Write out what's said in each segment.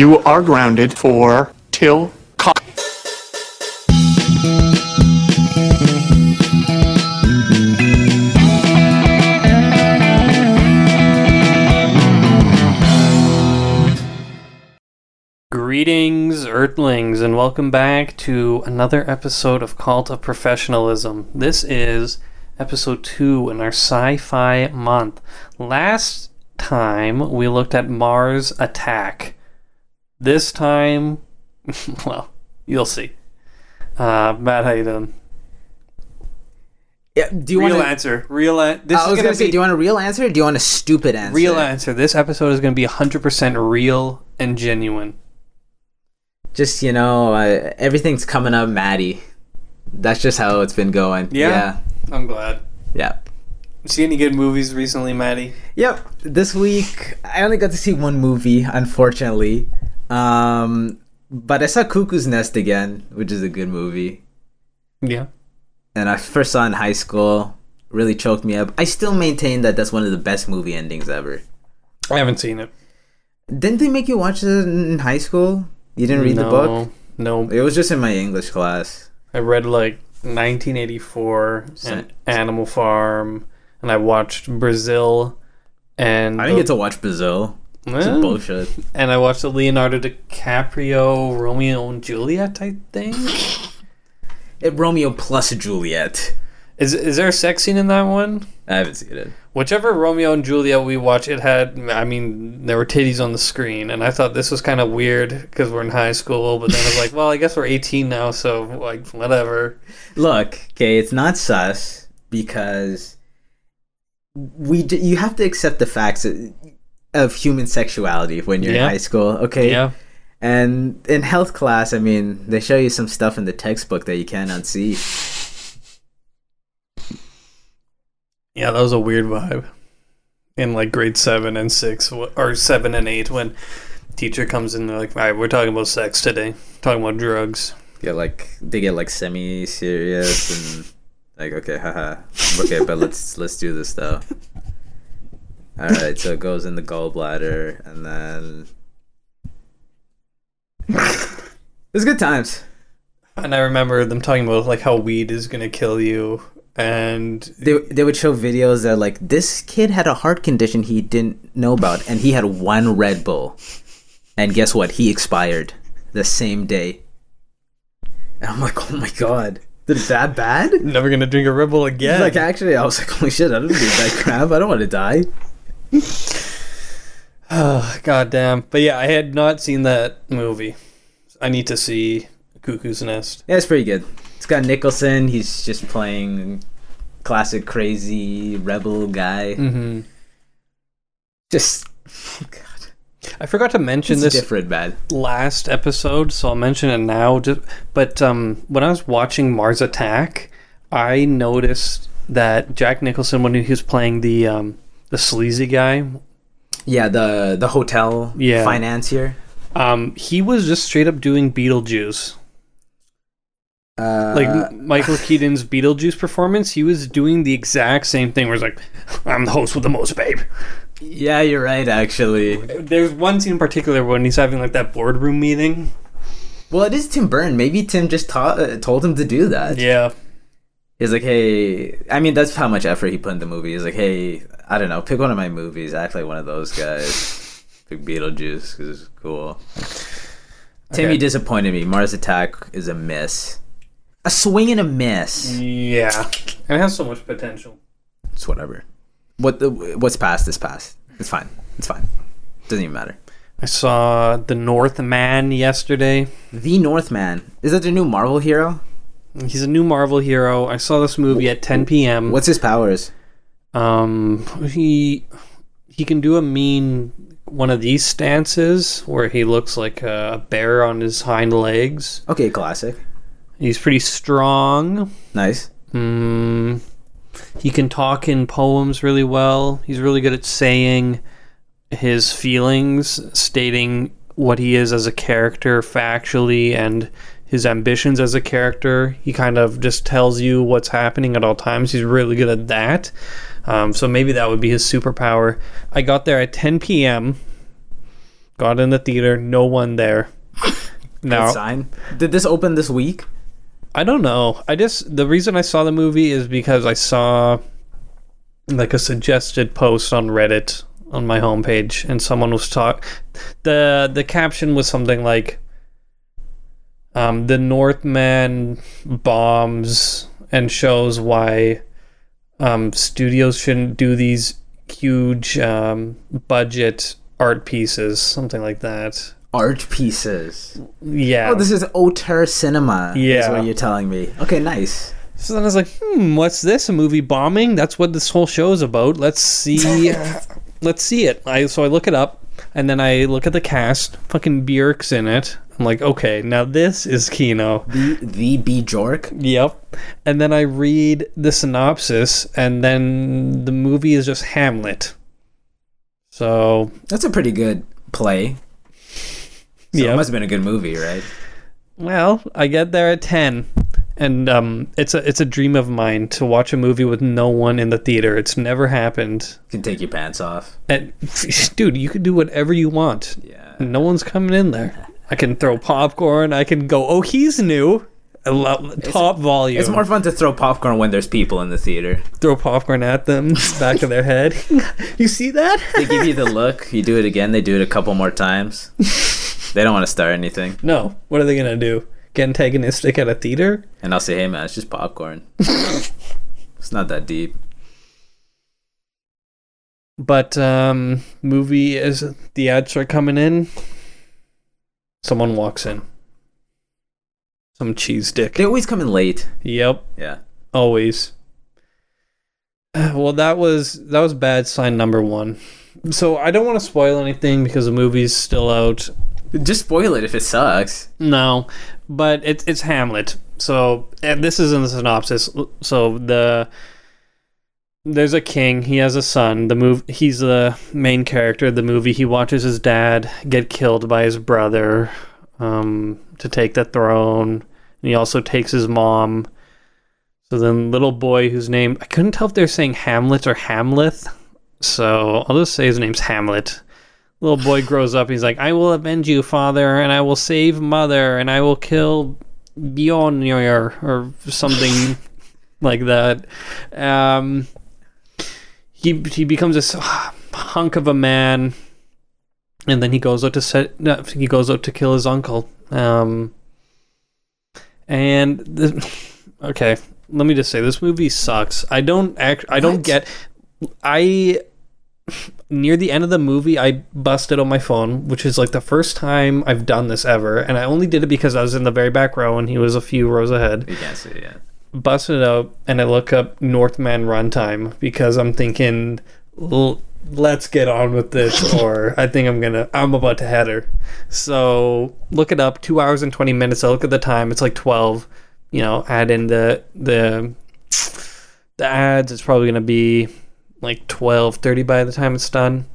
You are grounded for till cock. Greetings, Earthlings, and welcome back to another episode of Cult of Professionalism. This is episode two in our sci fi month. Last time we looked at Mars Attack. This time, well, you'll see. Uh, Matt, how you doing? Yeah, do you real want to? answer. Real an- This I is was gonna, gonna say, be do you want a real answer? or Do you want a stupid answer? real answer. This episode is going to be 100% real and genuine. Just you know, uh, everything's coming up, Maddie. That's just how it's been going. Yeah? I'm glad. yeah, See any good movies recently, Maddie? Yep. This week, I only got to see one movie, unfortunately. Um, but I saw Cuckoo's Nest again, which is a good movie. Yeah. And I first saw it in high school. Really choked me up. I still maintain that that's one of the best movie endings ever. I haven't seen it. Didn't they make you watch it in high school? You didn't read the book? No. It was just in my English class. I read like 1984 and Animal Farm, and I watched Brazil, and I didn't get to watch Brazil. It's bullshit. and I watched the Leonardo DiCaprio Romeo and Juliet. I think It, Romeo plus Juliet. is is there a sex scene in that one? I haven't seen it. Whichever Romeo and Juliet we watched, it had. I mean, there were titties on the screen, and I thought this was kind of weird because we're in high school. But then I was like, well, I guess we're 18 now, so like whatever. Look, okay, it's not sus because we d- you have to accept the facts of, of human sexuality when you're Yeah. in high school, okay? Yeah. And in health class, I mean, they show you some stuff in the textbook that you cannot see. Yeah, that was a weird vibe. In like grade seven and six, or seven and eight, when teacher comes in, they're like, "All right, we're talking about sex today. Talking about drugs." Get like they get like semi serious and like okay, haha, okay, but let's let's do this though. All right, so it goes in the gallbladder and then it was good times. And I remember them talking about like how weed is gonna kill you, and they they would show videos that like this kid had a heart condition he didn't know about and he had one Red Bull. And guess what? He expired the same day. And I'm like, "Oh my god. Is that bad?" never gonna drink a Red Bull again. Like actually, I was like, "Holy shit, I don't need that crap. I don't want to die." oh, God damn. But yeah, I had not seen that movie. I need to see Cuckoo's Nest. Yeah, it's pretty good. It's got Nicholson. He's just playing classic crazy rebel guy. Mm-hmm. Just god. I forgot to mention It's this different, man. last episode, so I'll mention it now. But um, when I was watching Mars Attack, I noticed that Jack Nicholson, when he was playing the um, the sleazy guy, Yeah, the the hotel Yeah. financier. um, he was just straight up doing Beetlejuice. Uh, Like Michael Keaton's Beetlejuice performance, he was doing the exact same thing. Where it's like, "I'm the host with the most, babe." yeah, you're right. Actually, There's one scene in particular when he's having like that boardroom meeting. well, it is Tim Burton. Maybe Tim just taught, uh, told him to do that. Yeah, He's like, hey, I mean, that's how much effort he put in the movie. He's like, hey, I don't know, pick one of my movies. Act like one of those guys. pick Beetlejuice because it's cool. Tim, Okay. you disappointed me. Mars Attack is a miss. A swing and a miss. yeah, it has so much potential. It's whatever. What the, what's past is past. It's fine. It's fine. Doesn't even matter. I saw The Northman yesterday. The Northman. Is that the new Marvel hero? He's a new Marvel hero. I saw this movie at 10 p.m. What's his powers? Um, he he can do a mean one of these stances where he looks like a bear on his hind legs. Okay, classic. He's pretty strong. Nice. Mm, he can talk in poems really well. He's really good at saying his feelings, stating what he is as a character factually and his ambitions as a character. He kind of just tells you what's happening at all times. He's really good at that. Um, so maybe that would be his superpower. I got there at 10 p.m. Got in the theater, no one there. Now Sign. Did this open this week? I don't know. I just the reason I saw the movie is because I saw like a suggested post on Reddit on my homepage, and someone was talk. the The caption was something like, um, "The Northman bombs and shows why um, studios shouldn't do these huge um, budget art pieces, something like that." Art pieces. Yeah. Oh, this is auteur cinema. Is Yeah. what you're telling me. Okay, nice. So then I was like, hmm, what's this? A movie bombing? That's what this whole show is about. Let's see. let's see it. I so I look it up, and then I look at the cast. Fucking Björk's in it. I'm like, okay, now this is Kino. The the B Jork. Yep. And then I read the synopsis, and then the movie is just Hamlet. So That's a pretty good play. So yeah, it must have been a good movie, right? well, I get there at ten. And um, it's a it's a dream of mine to watch a movie with no one in the theater. It's never happened. You can take your pants off. And dude, you can do whatever you want. Yeah. No one's coming in there. I can throw popcorn. I can go. Oh, he's new. Top volume. It's more fun to throw popcorn when there's people in the theater. throw popcorn at them, back of their head. you see that? They give you the look. You do it again. They do it a couple more times. they don't want to start anything. no. What are they gonna do? Get antagonistic at a theater? And I'll say, hey man, it's just popcorn. it's not that deep. But um, movie as the ads are coming in, someone walks in. Some cheese dick. They always come in late. Yep. Yeah. always well that was that was bad sign number one so i don't want to spoil anything because the movie's still out Just spoil it if it sucks. no but it's it's hamlet. So and this is in the synopsis. So the there's a king he has a son. The move he's the main character of the movie. He watches his dad get killed by his brother um, to take the throne. And he also takes his mom. So then little boy whose name I couldn't tell if they're saying Hamlet or Hamlet. So I'll just say his name's Hamlet. Little boy grows up, he's like, I will avenge you, father, and I will save mother, and I will kill Bjornir or something like that. Um he he becomes this hunk of a man and then he goes out to set no, he goes out to kill his uncle. Um and the, okay, let me just say this movie sucks. I don't act. I don't What? get. I near the end of the movie, I busted on my phone, which is like the first time I've done this ever, and I only did it because I was in the very back row and he was a few rows ahead. You can't see it yet. Busted it out, and I look up Northman runtime because I'm thinking, let's get on with this, or I think I'm gonna, I'm about to head her. So look it up. Two hours and twenty minutes. I look at the time. It's like twelve. You know, add in the the the ads. It's probably gonna be like twelve thirty by the time it's done.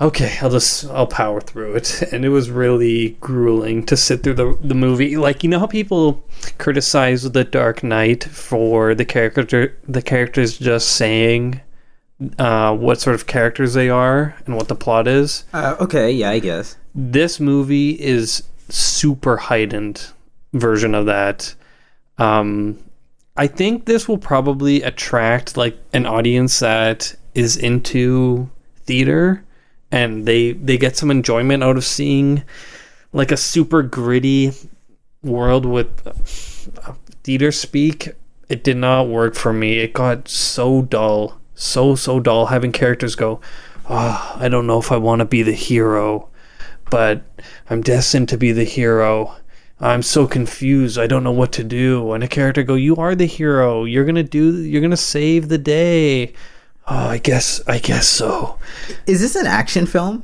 Okay, I'll just I'll power through it, and it was really grueling to sit through the the movie. Like you know how people criticize The Dark Knight for the character the characters just saying uh, what sort of characters they are and what the plot is. Uh, okay, yeah, I guess. This movie is super heightened version of that. Um, I think this will probably attract like an audience that is into theater and they they get some enjoyment out of seeing like a super gritty world with uh, theater speak. It did not work for me. It got so dull, so so dull having characters go, "Oh, I don't know if I want to be the hero." but I'm destined to be the hero. I'm so confused. I don't know what to do. And a character go, "You are the hero. You're gonna do. You're gonna save the day." Oh, I guess. I guess so. Is this an action film?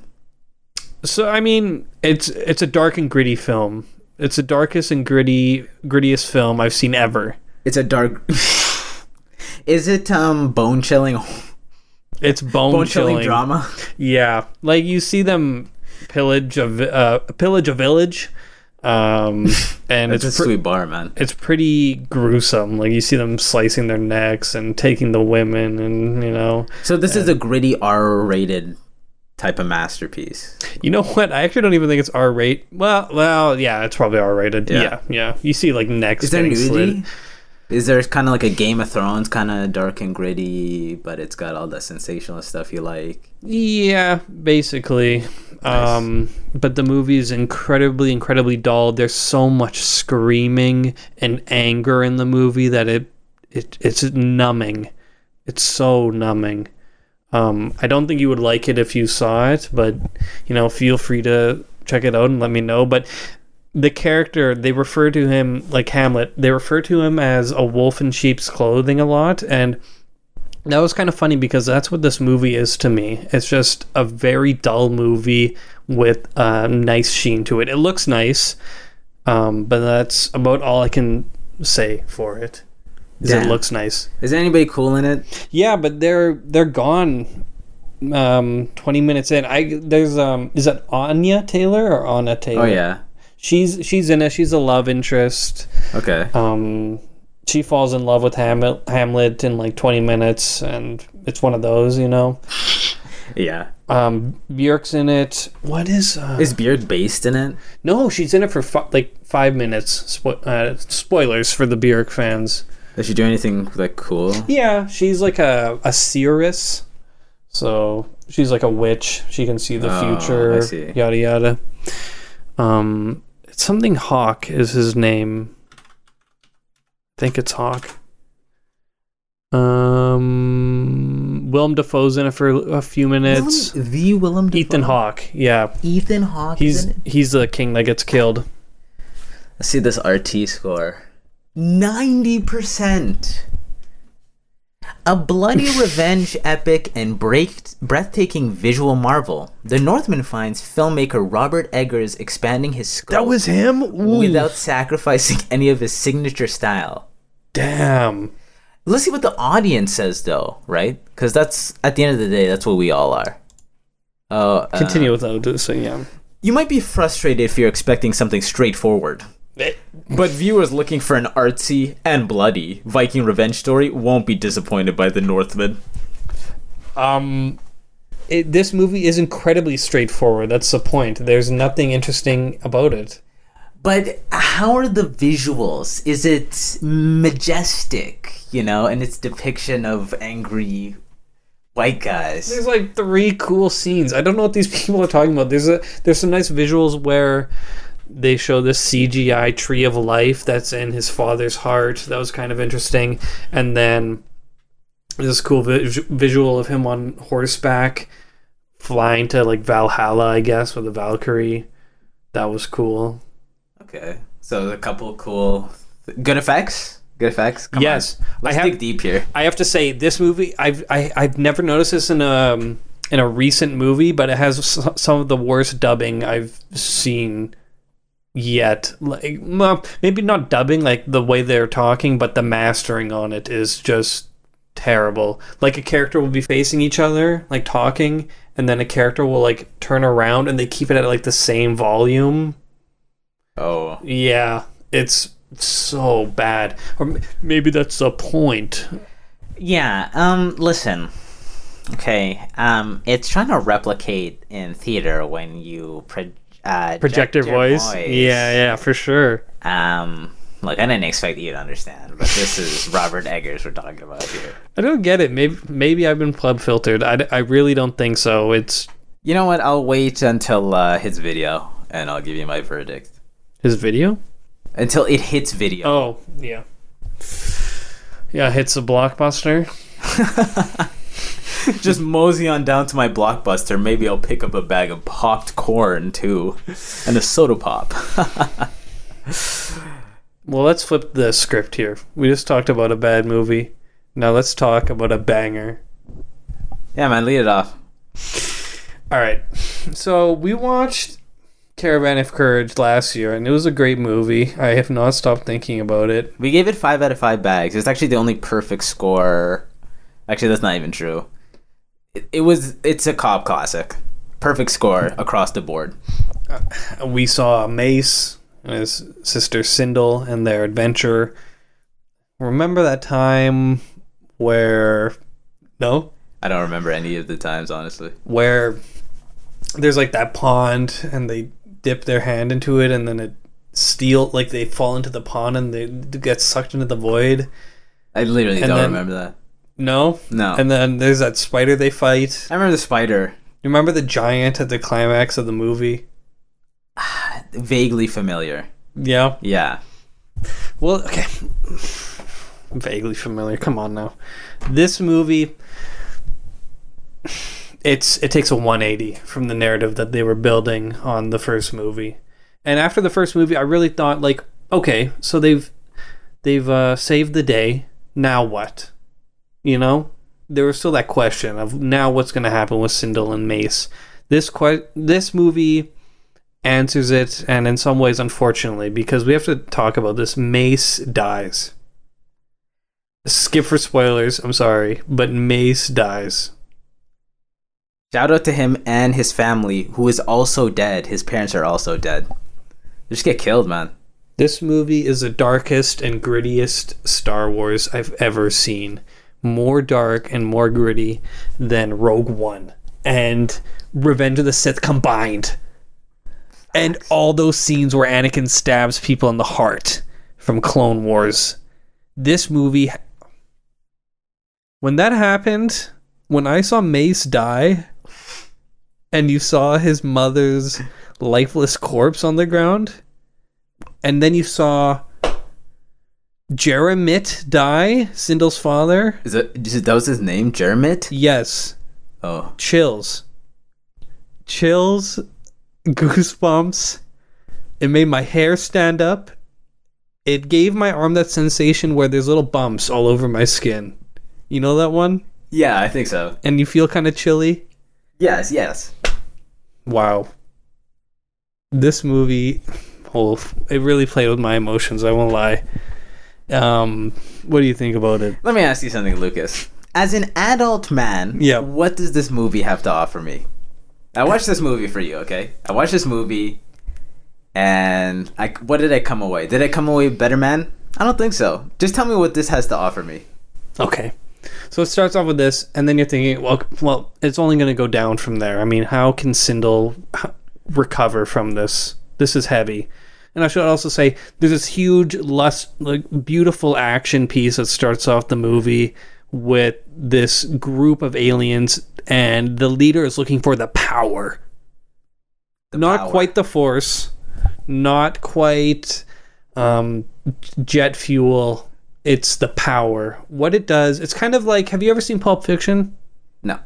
So I mean, it's it's a dark and gritty film. It's the darkest and gritty grittiest film I've seen ever. It's a dark. Is it um bone chilling, It's bone, bone chilling chilling drama? Yeah, like you see them pillage a uh, pillage a village, um, and It's a pre- sweet bar, man. it's pretty gruesome. Like you see them slicing their necks and taking the women, and you know, So this is a gritty R-rated type of masterpiece. You know what? I actually don't even think it's R rated. Well, well, yeah, it's probably R rated. Yeah. Yeah. yeah, You see like necks. Is there getting slit. Is there kind of like a Game of Thrones kind of dark and gritty, but it's got all the sensational stuff you like? Yeah, basically. Um, but the movie is incredibly, incredibly dull. There's so much screaming and anger in the movie that it, it it's numbing. It's so numbing. Um, I don't think you would like it if you saw it, but you know, feel free to check it out and let me know. But the character they refer to him like Hamlet. They refer to him as a wolf in sheep's clothing a lot, and that was kind of funny because that's what this movie is to me. It's just a very dull movie with a nice sheen to it. It looks nice, um, but that's about all I can say for it. Is it looks nice? Is anybody cool in it? Yeah, but they're they're gone. Um, twenty minutes in, I there's um, is that Anya Taylor or Anna Taylor? Oh yeah. She's she's in it. She's a love interest. Okay. Um, she falls in love with Hamlet, Hamlet in like 20 minutes, and it's one of those, you know. Yeah. Um, Björk's in it. What is? Uh, Is Beard based in it? no, she's in it for fi- like five minutes. Spo- uh, spoilers for the Björk fans. Does she do anything like cool? Yeah, she's like a a seeress, so she's like a witch. She can see the Oh, future. I see. Yada yada. Um, it's something Hawke is his name. I think it's Hawke. Um, Willem Dafoe's in it for a few minutes. Willem- the Willem Dafoe. Ethan Dafoe? Hawke, yeah, Ethan Hawke. he's is he's the king that gets killed. Let's see this RT score. Ninety percent. A bloody revenge epic and break- breathtaking visual marvel. The Northman finds filmmaker Robert Eggers expanding his scope him. without sacrificing any of his signature style. damn. Let's see what the audience says, though, right? Because that's at the end of the day, that's what we all are. Uh, Continue without this, yeah. You might be frustrated if you're expecting something straightforward. But viewers looking for an artsy and bloody Viking revenge story won't be disappointed by The Northman. Um, it, this movie is incredibly straightforward. That's the point. There's nothing interesting about it. But how are the visuals? Is it majestic, you know, in its depiction of angry white guys? There's like three cool scenes. I don't know what these people are talking about. There's a there's some nice visuals where they show this CGI tree of life that's in his father's heart. That was kind of interesting. And then this cool vis- visual of him on horseback flying to like Valhalla, I guess, with a Valkyrie. That was cool. Okay, so a couple cool, good effects. Good effects. Come Yes, on. let's I have- dig deep here. I have to say this movie I've I, I've never noticed this in a um, in a recent movie, but it has some of the worst dubbing I've seen yet. Like well, maybe not dubbing like the way they're talking, but the mastering on it is just terrible. Like a character will be facing each other, like talking, and then a character will like turn around and they keep it at like the same volume. Oh, Yeah, it's so bad. Or m- maybe that's the point. Yeah, um, listen. Okay, um, it's trying to replicate in theater when you pro- uh, project your voice. Yeah, yeah, for sure. Um, look, I didn't expect you to understand, but this is Robert Eggers we're talking about here. I don't get it. Maybe maybe I've been club filtered. I, I really don't think so. It's You know what? I'll wait until uh, hits video, and I'll give you my verdict. his video. Until it hits video. Oh yeah, yeah. Hits a blockbuster. Just mosey on down to my blockbuster. Maybe I'll pick up a bag of popped corn too, and a soda pop. Well, let's flip the script here. We just talked about a bad movie. Now let's talk about a banger. yeah, man, lead it off. All right. So we watched Caravan of Courage last year, and it was a great movie. I have not stopped thinking about it. We gave it five out of five bags. It's actually the only perfect score. Actually, that's not even true. It, it was. It's a cop classic. Perfect score across the board. Uh, we saw Mace and his sister Sindel and their adventure. Remember that time where no, I don't remember any of the times, honestly. where there's like that pond, and they dip their hand into it, and then it steal like they fall into the pond and they get sucked into the void. I literally And don't remember that. No, No. And then there's that spider they fight. I remember the spider. You remember the giant at the climax of the movie? Vaguely familiar. Yeah. Yeah. Well, okay. Vaguely familiar. Come on now. This movie it's it takes a 180 from the narrative that they were building on the first movie. And after the first movie, I really thought like, okay, so they've they've uh, saved the day. Now what? You know, there was still that question of now what's going to happen with Cindel and Mace. This que- this movie answers it, and in some ways, unfortunately, because we have to talk about this. Mace dies. Skip for spoilers. I'm sorry, but Mace dies. Shout out to him and his family, who is also dead. His parents are also dead. They just get killed, man. This movie is the darkest and grittiest Star Wars I've ever seen. More dark and more gritty than Rogue One and Revenge of the Sith combined. And all those scenes where Anakin stabs people in the heart from Clone Wars. This movie. When that happened, when I saw Mace die, and you saw his mother's lifeless corpse on the ground, and then you saw Jeremitt die, Cindel's father. Is it, is it that was his name? Jermit? Yes, Oh. chills, chills, goosebumps. It made my hair stand up. It gave my arm that sensation where there's little bumps all over my skin. You know that one? Yeah, I think so. And you feel kind of chilly. Yes, yes. Wow. This movie, oh, it really played with my emotions. I won't lie. Um, what do you think about it? Let me ask you something, Lucas. As an adult man, Yeah. what does this movie have to offer me? I watched this movie for you, okay? I watched this movie, and I what did I come away? Did I come away better man? I don't think so. Just tell me what this has to offer me. Okay. So it starts off with this, and then you're thinking, well, well, it's only going to go down from there. I mean, how can Cindel recover from this? This is heavy. And I should also say, there's this huge, lust, like, beautiful action piece that starts off the movie with this group of aliens, and the leader is looking for the power. not power. quite the force, not quite um, jet fuel. It's the power. What it does, it's kind of like have you ever seen Pulp Fiction? No.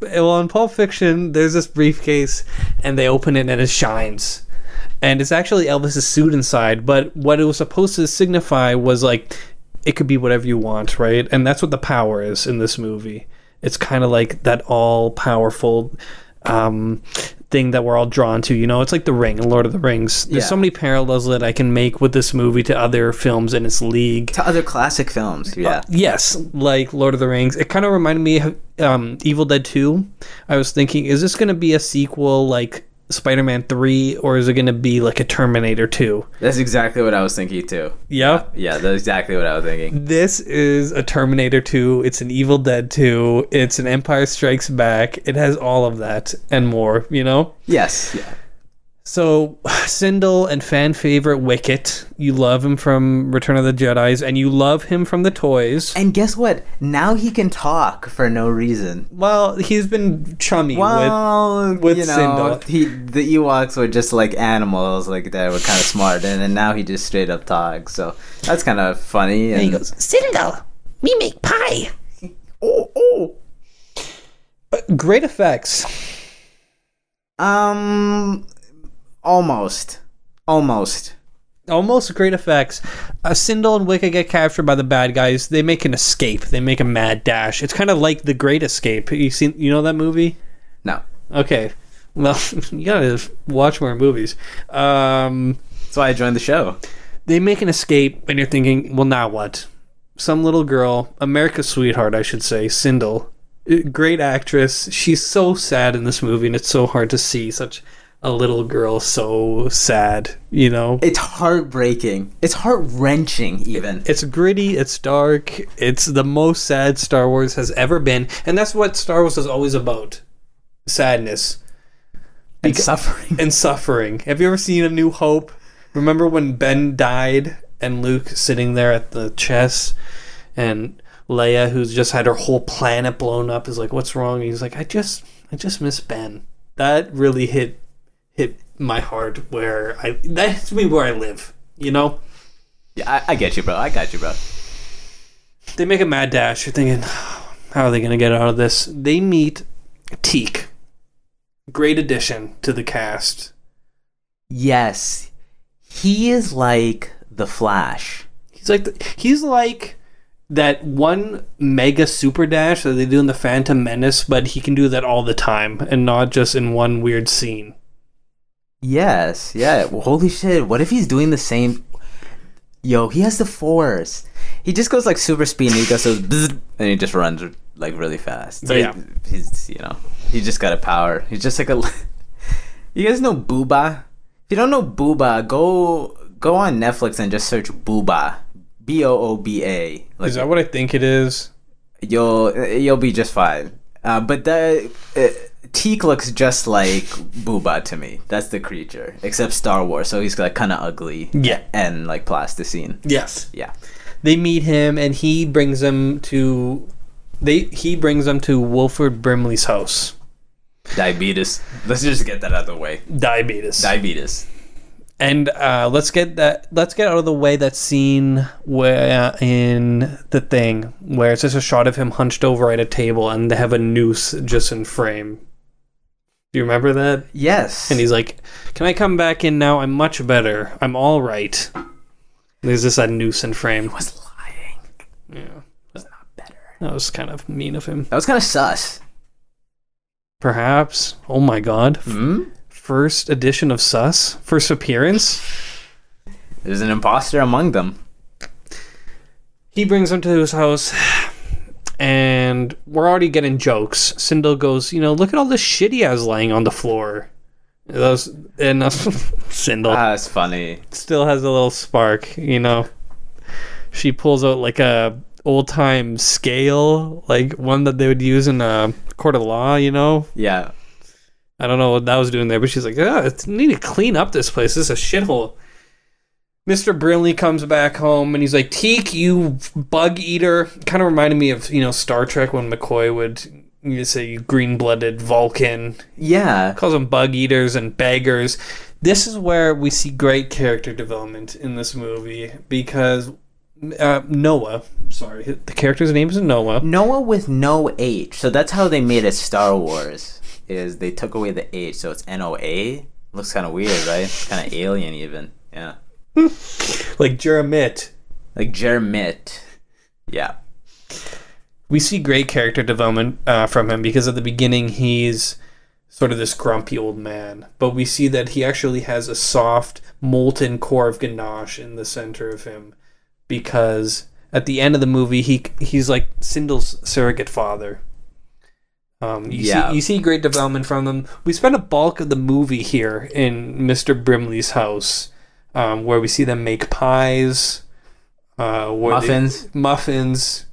Well, in Pulp Fiction, there's this briefcase, and they open it and it shines. And it's actually Elvis's suit inside, but what it was supposed to signify was like it could be whatever you want, right? And that's what the power is in this movie. It's kind of like that all powerful um, thing that we're all drawn to. You know, it's like The Ring and Lord of the Rings. There's Yeah. so many parallels that I can make with this movie to other films in its league. To other classic films, yeah. Yes, like Lord of the Rings. It kind of reminded me of um, Evil Dead 2. I was thinking, is this going to be a sequel like Spider Man 3, or is it going to be like a Terminator 2? That's exactly what I was thinking too. Yeah. Yeah, that's exactly what I was thinking. This is a Terminator 2. It's an Evil Dead 2. It's an Empire Strikes Back. It has all of that and more, you know? Yes. Yeah. So, Cindel and fan favorite Wicket. You love him from Return of the Jedi's, and you love him from the toys. And guess what? Now he can talk for no reason. Well, he's been chummy with Well, with you know, Cindel. he the Ewoks were just like animals, like they were kind of smart, and then now he just straight up talks. So that's kind of funny. And he goes, Cindel, we make pie. oh, oh. Great effects. Um, almost, almost. Almost great effects. Uh, Cindel and Wicket get captured by the bad guys. They make an escape. They make a mad dash. It's kind of like The Great Escape. You seen? You know that movie? No, Okay. Well, you gotta watch more movies. Um, that's why I joined the show. they make an escape, and you're thinking, well, now what? Some little girl, America's sweetheart, I should say, Cindel, uh, great actress. She's so sad in this movie, and it's so hard to see such a little girl so sad. You know, It's heartbreaking. It's heart wrenching, even. it's gritty, it's dark, it's the most sad Star Wars has ever been, and that's what Star Wars is always about: sadness. And suffering. and suffering. Have you ever seen A New Hope? Remember when Ben died and Luke sitting there at the chess and Leia, who's just had her whole planet blown up, is like, "What's wrong?" And he's like, "I just, I just miss Ben." That really hit hit my heart. Where I that hits me where I live. You know, Yeah, I, I get you, bro. I got you, bro. they make a mad dash. You're thinking, how are they going to get out of this? They meet Teek. Great addition to the cast. Yes, he is like the Flash. He's like the, he's like that one mega super dash that they do in the Phantom Menace, but he can do that all the time and not just in one weird scene. Yes, yeah. Well, holy shit! What if he's doing the same? Yo, he has the Force. He just goes like super speed, and he goes so and he just runs like really fast. So Yeah. he- he's you know he just got a power. He's just like a. you guys know Booba? If you don't know Booba, go go on Netflix and just search Booba. B O O B A. Like Is that what I think it is? you'll you'll be just fine. Uh, but the uh, Teek looks just like Booba to me. That's the creature, except Star Wars. So he's like kind of ugly. Yeah. and like plasticine. Yes. Yeah, They meet him and he brings them to they he brings them to Wilford Brimley's house. diabetes. Let's just get that out of the way. Diabetes. Diabetes. And uh, let's get that. Let's get out of the way that scene where in the thing where it's just a shot of him hunched over at a table and they have a noose just in frame. Do you remember that? Yes. And he's like, "Can I come back in now? I'm much better. I'm all right." There's just that noose in frame. was lying. Yeah, Was not better. that was kind of mean of him. That was kind of sus. Perhaps. Oh my God! Hmm. First edition of Sus. First appearance. There's an imposter among them. he brings him to his house and we're already getting jokes cindel goes you know look at all this shit he has laying on the floor those and uh, cindel Ah, it's funny. still has a little spark you know she pulls out like a old time scale like one that they would use in a court of law you know Yeah. I don't know what that was doing there, but she's like, "Yeah, it's need to clean up this place. This is a shithole." Mr. Brimley comes back home and he's like, "Teek, you bug eater." Kind of reminded me of you know Star Trek when McCoy would you say you green blooded Vulcan. Yeah. Calls them bug eaters and beggars. This is where we see great character development in this movie because uh, Noah, sorry, the character's name is Noah. Noah with no H. So that's how they made it Star Wars. Is they took away the H, so it's N O A. Looks kind of weird, right? kind of alien, even. Yeah. Like Jeremitt. Like Jermit. Yeah. we see great character development uh, from him because at the beginning he's sort of this grumpy old man, but we see that he actually has a soft, molten core of ganache in the center of him because at the end of the movie he he's like Cindel's surrogate father. Um, you Yeah. see, you see great development from them. We spend a bulk of the movie here in Mr. Brimley's house, um, where we see them make pies, uh, where they- Muffins. muffins,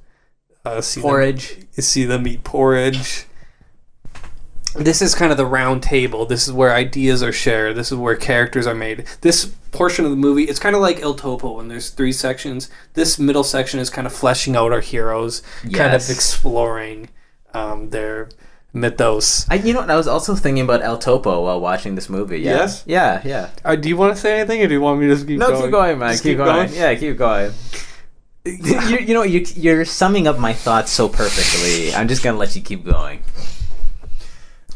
uh, see them- Porridge. you see them eat porridge. This is kind of the round table. This is where ideas are shared. This is where characters are made. This portion of the movie, it's kind of like El Topo when there's three sections. This middle section is kind of fleshing out our heroes, kind of exploring um, their mythos. I, you know what? I was also thinking about El Topo while watching this movie. Yeah. Yes? Yeah, yeah. Uh, do you want to say anything, or do you want me to just keep going No, going? keep going, man. Just Keep, going. Yeah, keep going. you, you know, you, you're summing up my thoughts so perfectly. I'm just gonna let you keep going.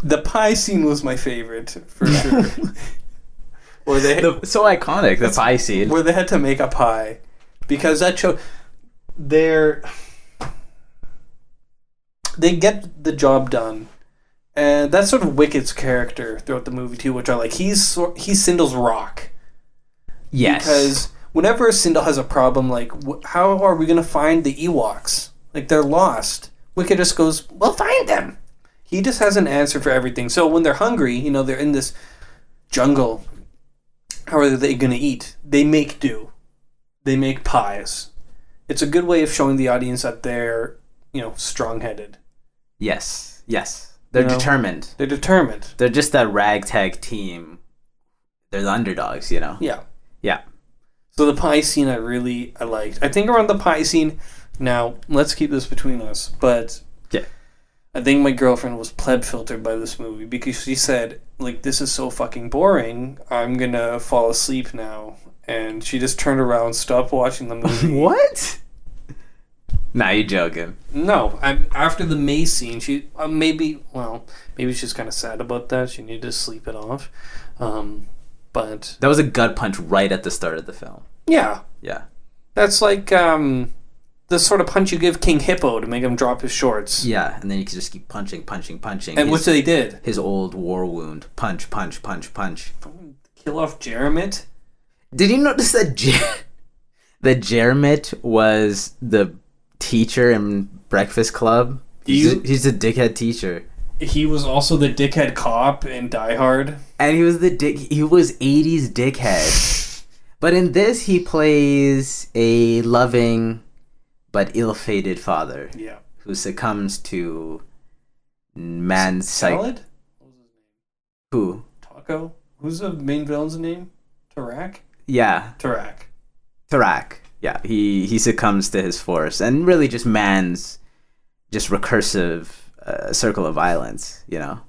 The pie scene was my favorite for sure. where they The, so iconic, the pie scene. where they had to make a pie because that show they're they get the job done and that's sort of Wicket's character throughout the movie too which I like he's he's Cindel's rock Yes. because whenever Cindel has a problem like how are we going to find the Ewoks like they're lost Wicked just goes we'll find them he just has an answer for everything so when they're hungry you know they're in this jungle how are they going to eat? They make do. They make pies. It's a good way of showing the audience that they're, you know, strong-headed. Yes. Yes. They're you know? determined. They're determined. They're just that ragtag team. They're the underdogs, you know. Yeah. Yeah. So the pie scene I really I liked. I think around the pie scene. Now let's keep this between us, but Yeah. I think my girlfriend was pleb filtered by this movie because she said like this is so fucking boring. I'm gonna fall asleep now, and she just turned around, stopped watching the movie. What? Nah, you're joking. no, I, after the Mace scene, she uh, maybe well maybe she's kind of sad about that. She needed to sleep it off, um, but That was a gut punch right at the start of the film. yeah, Yeah. That's like um, the sort of punch you give King Hippo to make him drop his shorts. Yeah, and then you can just keep punching, punching, punching. And his, which they did. his old war wound. Punch, punch, punch, punch. Kill off Jeremitt. Did you notice that Jer- that Jeremitt was the teacher in Breakfast Club? He's, You- a, he's a dickhead teacher. He was also the dickhead cop in Die Hard. And he was the dick he was 80s dickhead. But in this he plays a loving but ill-fated father Yeah. who succumbs to man's psych Salad? who Taco? Who's the main villain's name? Tarak? yeah Tarak. Tarak. Yeah, he he succumbs to his force, and really just man's just recursive uh, circle of violence. You know,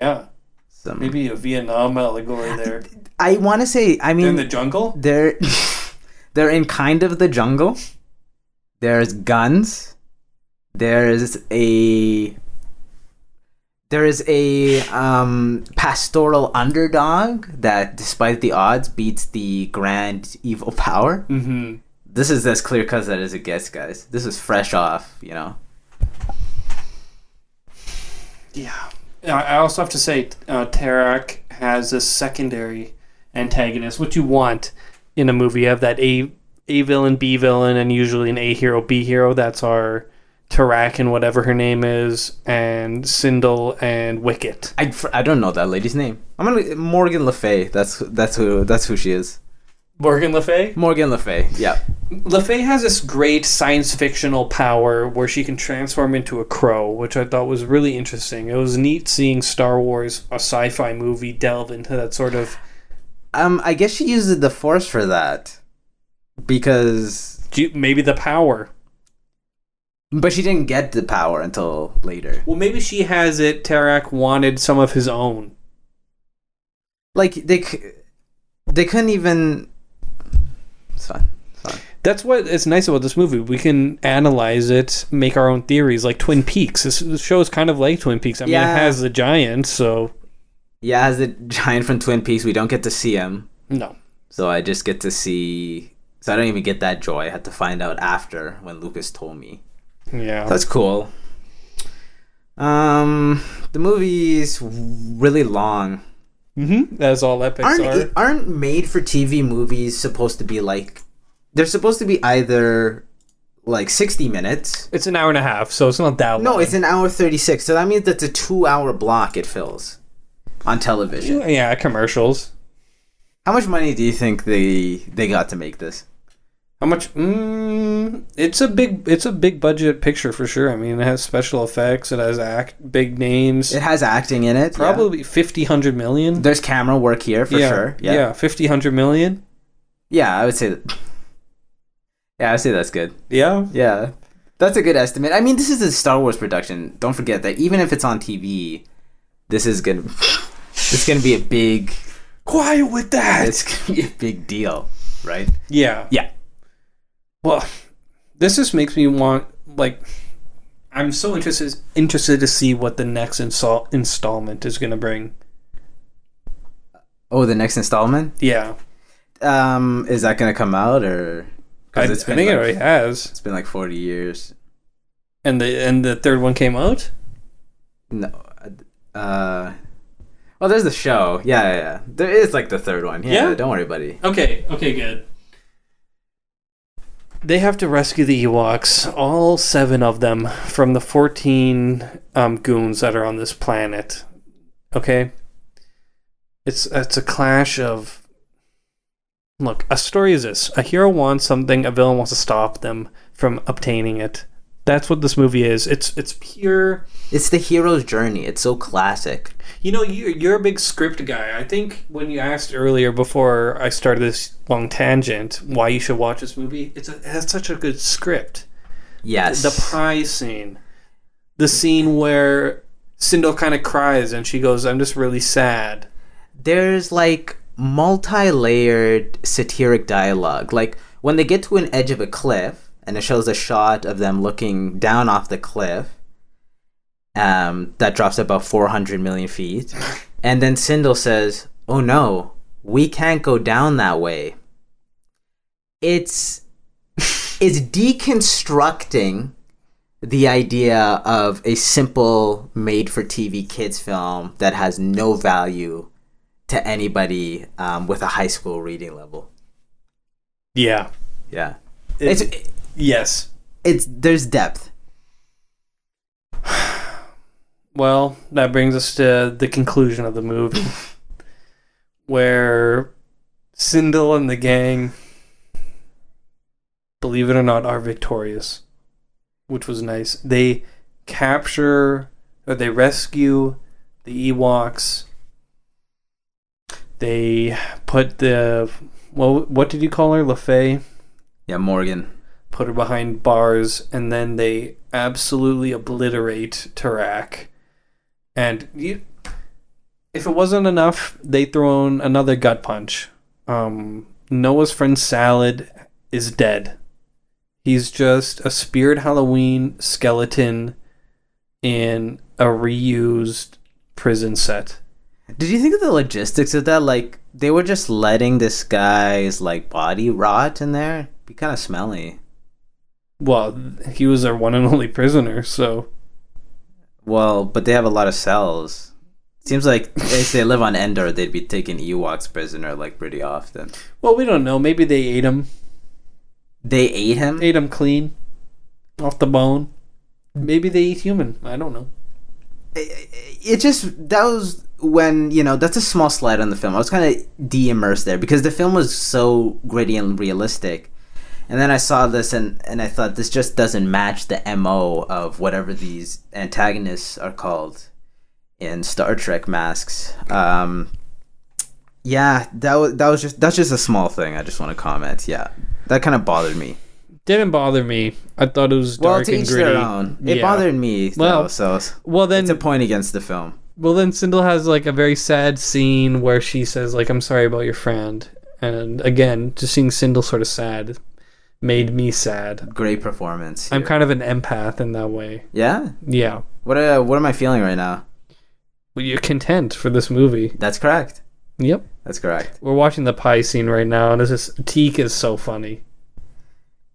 Yeah. Some, Maybe a Vietnam allegory there. I want to say. I They're mean, in the jungle? they're they're in kind of the jungle. There's guns. There's a there is a um, pastoral underdog that, despite the odds, beats the grand evil power. Mm-hmm. This is as clear cut as it gets, guys. This is fresh off, you know. Yeah. I also have to say, uh, Tarak has a secondary antagonist, what you want in a movie. You have that A A villain, B villain, and usually an A hero, B hero. That's our Tarak and whatever her name is, and Cindel and Wicket. I, I don't know that lady's name. I'm gonna Morgan Le Fay. That's that's who that's who she is. Morgan Le Fay? Morgan Le Fay. Yeah. Le Fay has this great science fictional power where she can transform into a crow, which I thought was really interesting. It was neat seeing Star Wars, a sci-fi movie, delve into that sort of Um, I guess she uses the Force for that because, maybe the power. but she didn't get the power until later. Well, maybe she has it. Tarak wanted some of his own. Like they c- they couldn't even. It's fine. It's fine. That's what is nice about this movie. We can analyze it, make our own theories, like Twin Peaks. This, this show is kind of like Twin Peaks. I mean, it has the giant, so Yeah, as the giant from Twin Peaks, we don't get to see him. no. So I just get to see. So I don't even get that joy. I had to find out after when Lucas told me. Yeah. That's cool. Um, the movie's really long. Mm-hmm. As all epics Aren't are. aren't made for TV movies supposed to be like? They're supposed to be either like sixty minutes. It's an hour and a half, so it's not that long. No, it's an hour thirty six. So that means that's a two hour block it fills on television. yeah, commercials. How much money do you think they they got to make this? How much? Mm, it's a big. It's a big budget picture for sure. I mean, it has special effects. It has act big names. It has acting in it. yeah. Probably 50, 100 million. There's camera work here for yeah, sure. Yeah, Yeah. yeah 50, 100 million. Yeah, I would say that. Yeah, I would say that's good. Yeah. Yeah. That's a good estimate. I mean, this is a Star Wars production. Don't forget that even if it's on TV, this is gonna it's gonna be a big Quiet with that. it's gonna be a big deal, right? Yeah. Yeah. Well, this just makes me want like I'm so interested interested to see what the next install installment is going to bring. Oh, the next installment? Yeah. Um, is that gonna come out or? I, I Because think it already has. it's been like forty years. And the and the third one came out? No. Uh. Well, there's the show. Yeah, yeah, yeah. There is like the third one. Yeah. Yeah? Don't worry, buddy. Okay, okay, good. They have to rescue the Ewoks, all seven of them, from the 14 um, goons that are on this planet. Okay? It's, it's a clash of. Look, a story is this a hero wants something, a villain wants to stop them from obtaining it. That's what this movie is. It's it's pure. It's the hero's journey. It's so classic. You know, you you're a big script guy. I think when you asked earlier before I started this long tangent why you should watch this movie, it's a, it has such a good script. Yes. The prize scene, the scene where Cindel kind of cries and she goes, "I'm just really sad." there's like multi-layered satiric dialogue. Like when they get to an edge of a cliff and it shows a shot of them looking down off the cliff. Um, that drops about 400 million feet. And then Cindel says, Oh no, we can't go down that way. It's it's deconstructing the idea of a simple made for TV kids film that has no value to anybody um, with a high school reading level. Yeah. Yeah. It's, It's yes. it's there's depth. Well, that brings us to the conclusion of the movie, where Cindel and the gang, believe it or not, are victorious, which was nice. They capture or they rescue the Ewoks. They put the well, what did you call her, LaFay? Yeah, Morgan. Put her behind bars, and then they absolutely obliterate Terak. And you, if it wasn't enough, they throw in another gut punch. Um, Noa's friend Salak is dead. He's just a Spirit Halloween skeleton in a reused prison set. Did you think of the logistics of that? Like they were just letting this guy's like body rot in there. Be kind of smelly. Well, he was their one and only prisoner, so Well, but they have a lot of cells. Seems like if they live on Endor, they'd be taking Ewoks prisoner like pretty often. well, we don't know. Maybe they ate him, They ate him. ate him clean, off the bone. Maybe they eat human. I don't know. it just that was when you know that's a small slide on the film. I was kind of de-immersed there because the film was so gritty and realistic, and then I saw this and and I thought this just doesn't match the mo of whatever these antagonists are called in Star Trek masks. Um, yeah, that was that was just that's just a small thing. I just want to comment. Yeah, that kind of bothered me. Didn't bother me. I thought it was Well, dark to and each gritty. their own. It Yeah. bothered me though, Well, so Well, then it's a point against the film. Well, then Cindel has like a very sad scene where she says like I'm sorry about your friend, and again, just seeing Cindel sort of sad made me sad. Great performance. I'm kind of an empath in that way. yeah. Yeah, What uh, what am I feeling right now? well, you're content for this movie. That's correct. Yep, That's correct. we're watching the pie scene right now, and this is Teek is so funny.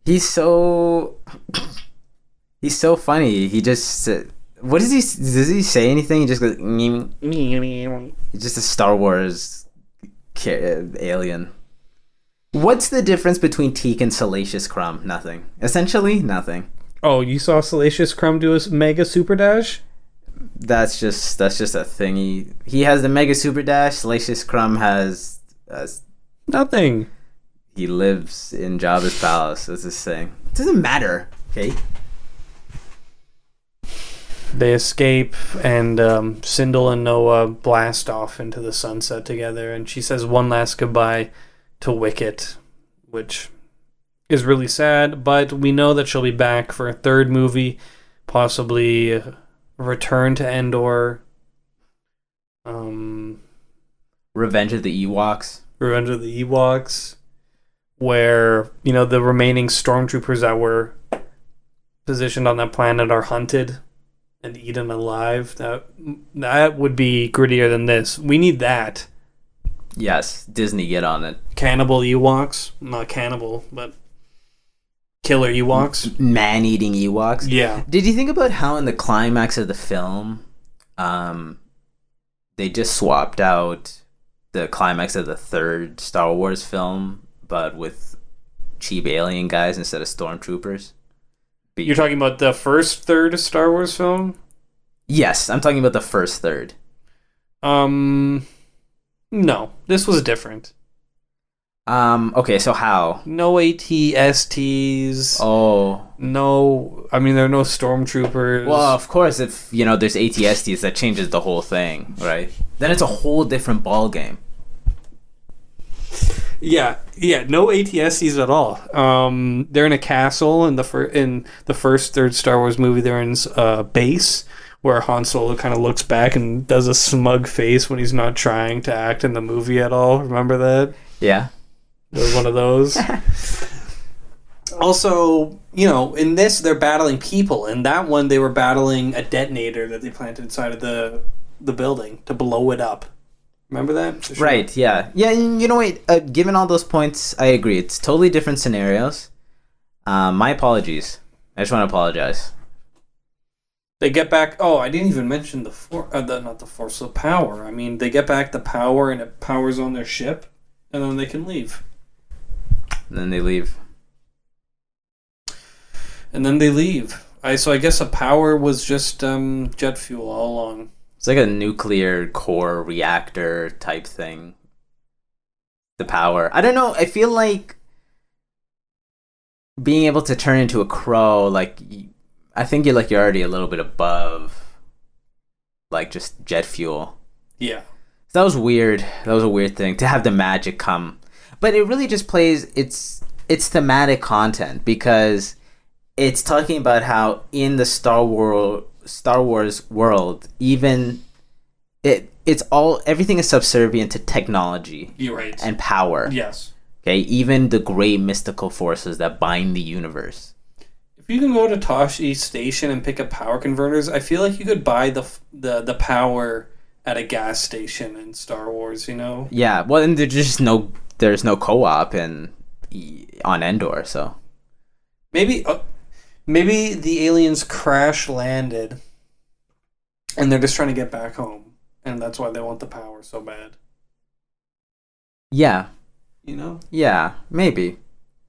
He's so he's so funny. He just uh, what does he does he say anything? He just goes. He's just a Star Wars uh, alien. What's the difference between Teek and Salacious Crumb? Nothing. Essentially, nothing. Oh, you saw Salacious Crumb do his mega super dash? That's just that's just a thing. He he has the Mega Super Dash. Salacious Crumb has uh, Nothing. he lives in Jabba's palace. That's his thing. It doesn't matter. Okay. They escape, and um, Cindel and Noa blast off into the sunset together, and she says one last goodbye to Wicket, which is really sad, but we know that she'll be back for a third movie, possibly Return to Endor, um, Revenge of the Ewoks. Revenge of the Ewoks, where, you know, the remaining stormtroopers that were positioned on that planet are hunted and eaten alive. That that would be grittier than this. We need that. Yes, Disney get on it. Cannibal Ewoks. Not cannibal, but killer Ewoks. Man eating Ewoks. Yeah. Did you think about how in the climax of the film, um, they just swapped out the climax of the third Star Wars film, but with cheap alien guys instead of stormtroopers? Be- You're talking about the first third Star Wars film? Yes, I'm talking about the first third. Um no. This was different. Um. Okay. So how? No ATSTs. Oh. No, I mean there are no stormtroopers. Well, of course, if you know there's ATSTs, that changes the whole thing, right? Then it's a whole different ball game. yeah, yeah, no ATSTs at all. Um, they're in a castle in the fir- in the first third Star Wars movie. They're in a base where Han Solo kind of looks back and does a smug face when he's not trying to act in the movie at all. Remember that? Yeah. It was one of those. also, you know, in this they're battling people. In that one, they were battling a detonator that they planted inside of the the building to blow it up. Remember that? Right. Yeah. Yeah. and You know what? Uh, given all those points, I agree. It's totally different scenarios. Um, my apologies. I just want to apologize. They get back. Oh, I didn't even mention the for uh, the not the force of power. I mean, they get back the power and it powers on their ship, and then they can leave. And then they leave. And then they leave. I so I guess the power was just um, jet fuel all along. It's like a nuclear core reactor type thing. The power. I don't know. I feel like being able to turn into a crow, like I think you're like you're already a little bit above, like just jet fuel. Yeah. So that was weird. That was a weird thing to have the magic come, but it really just plays its its thematic content because it's talking about how in the Star Wars Star Wars world, even it it's all everything is subservient to technology You're right. and power. yes. Okay, even the great mystical forces that bind the universe. If you can go to Tosche Station and pick up power converters, I feel like you could buy the the the power at a gas station in Star Wars. You know. Yeah, well, and there's just no there's no co-op in on Endor, so Maybe uh, maybe the aliens crash landed, and they're just trying to get back home, and that's why they want the power so bad. yeah, You know. yeah, maybe,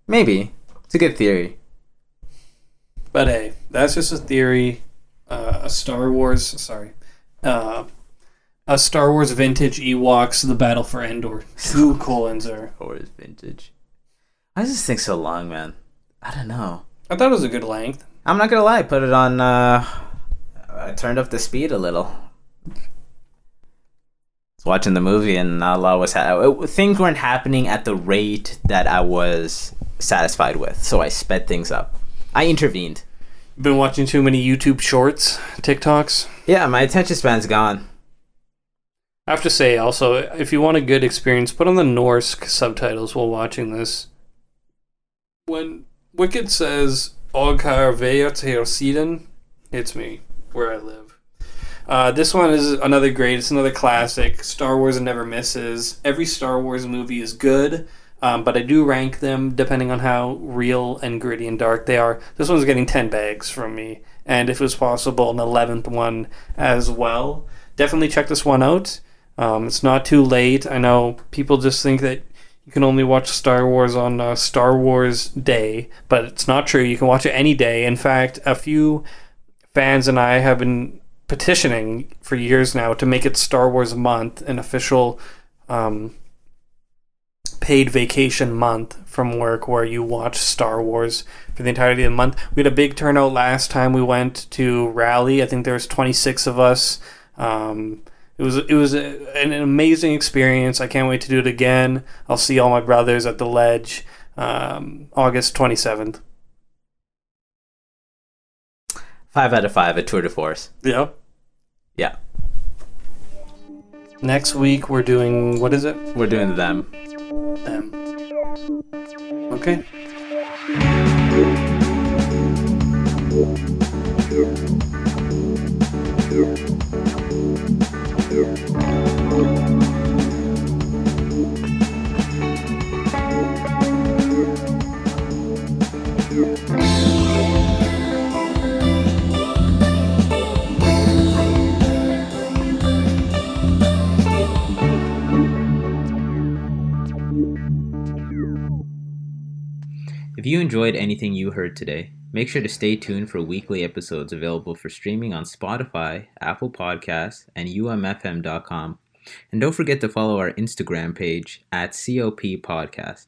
maybe it's a good theory. But hey, that's just a theory. Uh, a Star Wars, sorry, uh, a Star Wars vintage Ewoks: The Battle for Endor. Two colons. Or is vintage? Why does this thing so long, man? I don't know. I thought it was a good length. I'm not gonna lie. Put it on. uh I turned up the speed a little. was watching the movie and not a lot was ha- things weren't happening at the rate that I was satisfied with, so I sped things up. I intervened. Been watching too many YouTube shorts, TikToks. Yeah, my attention span's gone. I have to say, also, if you want a good experience, put on the Norse subtitles while watching this. When Wicket says Oghar Veotir Siden, it's me, where I live. Uh, this one is another great, it's another classic. Star Wars never misses. Every Star Wars movie is good, um, but I do rank them depending on how real and gritty and dark they are. This one's getting 10 bags from me, and if it was possible, an 11th one as well. Definitely check this one out. Um, it's not too late. I know people just think that you can only watch Star Wars on uh, Star Wars Day, but it's not true. You can watch it any day. In fact, a few fans and I have been petitioning for years now to make it Star Wars Month, an official um, paid vacation month from work where you watch Star Wars for the entirety of the month. We had a big turnout last time we went to Rally. I think there was 26 of us. Um, it was it was a, an amazing experience. I can't wait to do it again. I'll see all my brothers at the ledge um, August 27th. Five out of five at Tour de Force. Yeah. Yeah, Next week we're doing what is it? we're doing them. Um, okay. If you enjoyed anything you heard today, make sure to stay tuned for weekly episodes available for streaming on Spotify, Apple Podcasts, and umfm.com, And don't forget to follow our Instagram page at COP Podcast.